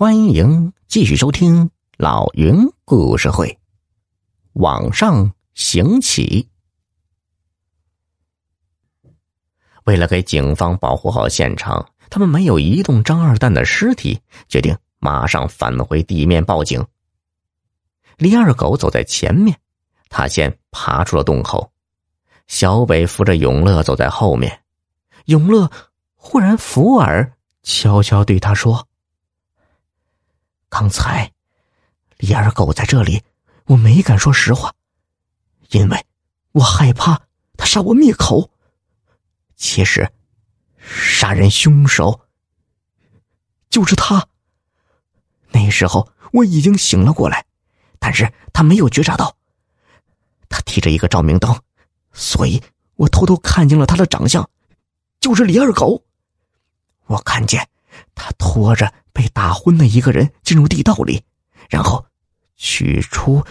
欢迎继续收听老云故事会。网上行乞，为了给警方保护好现场，他们没有移动张二蛋的尸体，决定马上返回地面报警。李二狗走在前面，他先爬出了洞口，小北扶着永乐走在后面。永乐忽然扶耳，悄悄对他说。刚才，李二狗在这里，我没敢说实话，因为我害怕他杀我灭口。其实，杀人凶手就是他。那时候我已经醒了过来，但是他没有觉察到。他提着一个照明灯，所以我偷偷看清了他的长相，就是李二狗。我看见他拖着。被打昏的一个人进入地道里，然后取出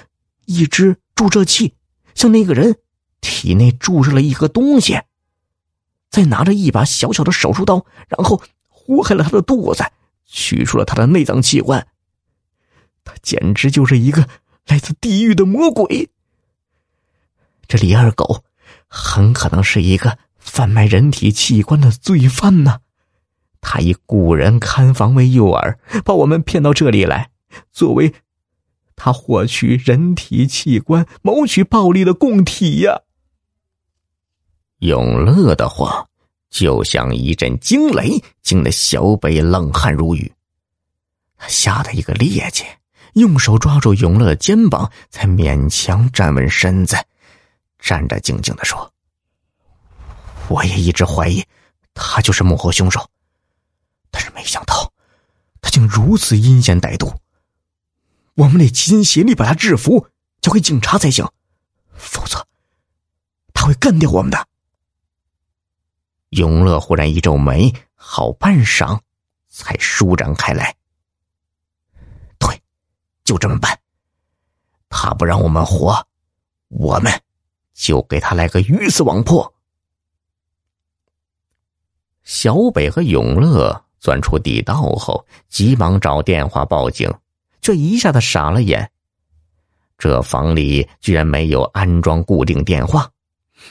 一支注射器，向那个人体内注射了一个东西，再拿着一把小小的手术刀，然后豁开了他的肚子，取出了他的内脏器官。他简直就是一个来自地狱的魔鬼。这李二狗很可能是一个贩卖人体器官的罪犯呢。他以雇人看房为诱饵，把我们骗到这里来，作为他获取人体器官、谋取暴利的供体呀。永乐的话就像一阵惊雷，惊得小北冷汗如雨。他吓得一个趔趄，用手抓住永乐的肩膀，才勉强站稳身子，战战兢兢的说：“我也一直怀疑，他就是幕后凶手。”没想到，他竟如此阴险歹毒。我们得齐心协力把他制服，交给警察才行，否则他会干掉我们的。永乐忽然一皱眉，好半晌才舒展开来。对，就这么办。他不让我们活，我们就给他来个鱼死网破。小北和永乐。钻出地道后，急忙找电话报警，却一下子傻了眼。这房里居然没有安装固定电话，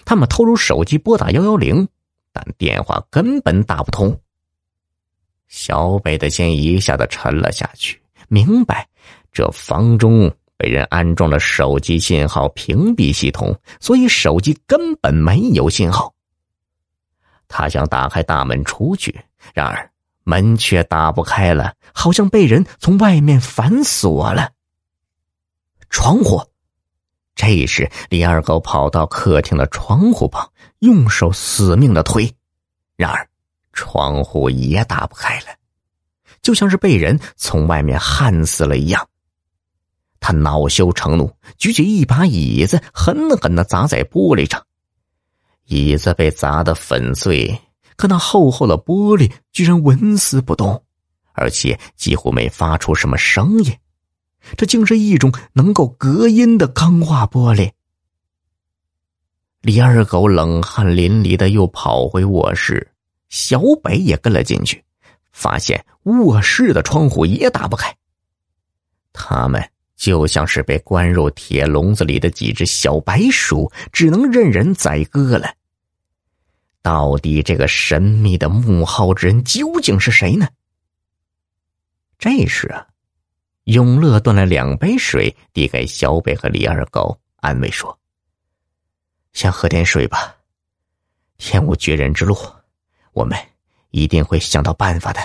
他们偷出手机拨打幺幺零，但电话根本打不通。小北的心一下子沉了下去，明白这房中被人安装了手机信号屏蔽系统，所以手机根本没有信号。他想打开大门出去，然而。门却打不开了，好像被人从外面反锁了。窗户，这时李二狗跑到客厅的窗户旁，用手死命的推，然而窗户也打不开了，就像是被人从外面焊死了一样。他恼羞成怒，举起一把椅子，狠狠的砸在玻璃上，椅子被砸得粉碎。可那厚厚的玻璃居然纹丝不动，而且几乎没发出什么声音，这竟是一种能够隔音的钢化玻璃。李二狗冷汗淋漓的又跑回卧室，小北也跟了进去，发现卧室的窗户也打不开。他们就像是被关入铁笼子里的几只小白鼠，只能任人宰割了。到底这个神秘的幕后之人究竟是谁呢？这时啊，永乐端了两杯水递给小北和李二狗，安慰说：“先喝点水吧，天无绝人之路，我们一定会想到办法的。”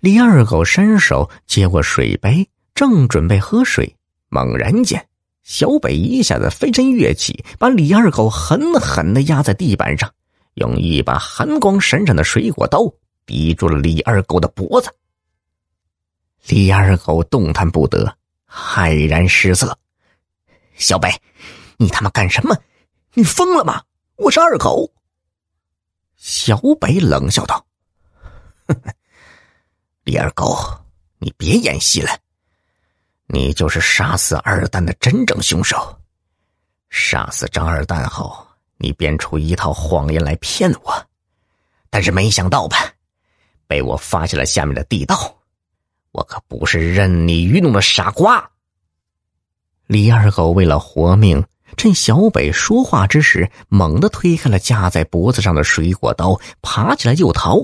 李二狗伸手接过水杯，正准备喝水，猛然间。小北一下子飞身跃起，把李二狗狠狠的压在地板上，用一把寒光闪闪的水果刀抵住了李二狗的脖子。李二狗动弹不得，骇然失色。小北，你他妈干什么？你疯了吗？我是二狗。小北冷笑道：“李二狗，你别演戏了。”你就是杀死二蛋的真正凶手。杀死张二蛋后，你编出一套谎言来骗我，但是没想到吧，被我发现了下面的地道，我可不是任你愚弄的傻瓜。李二狗为了活命，趁小北说话之时，猛地推开了架在脖子上的水果刀，爬起来就逃。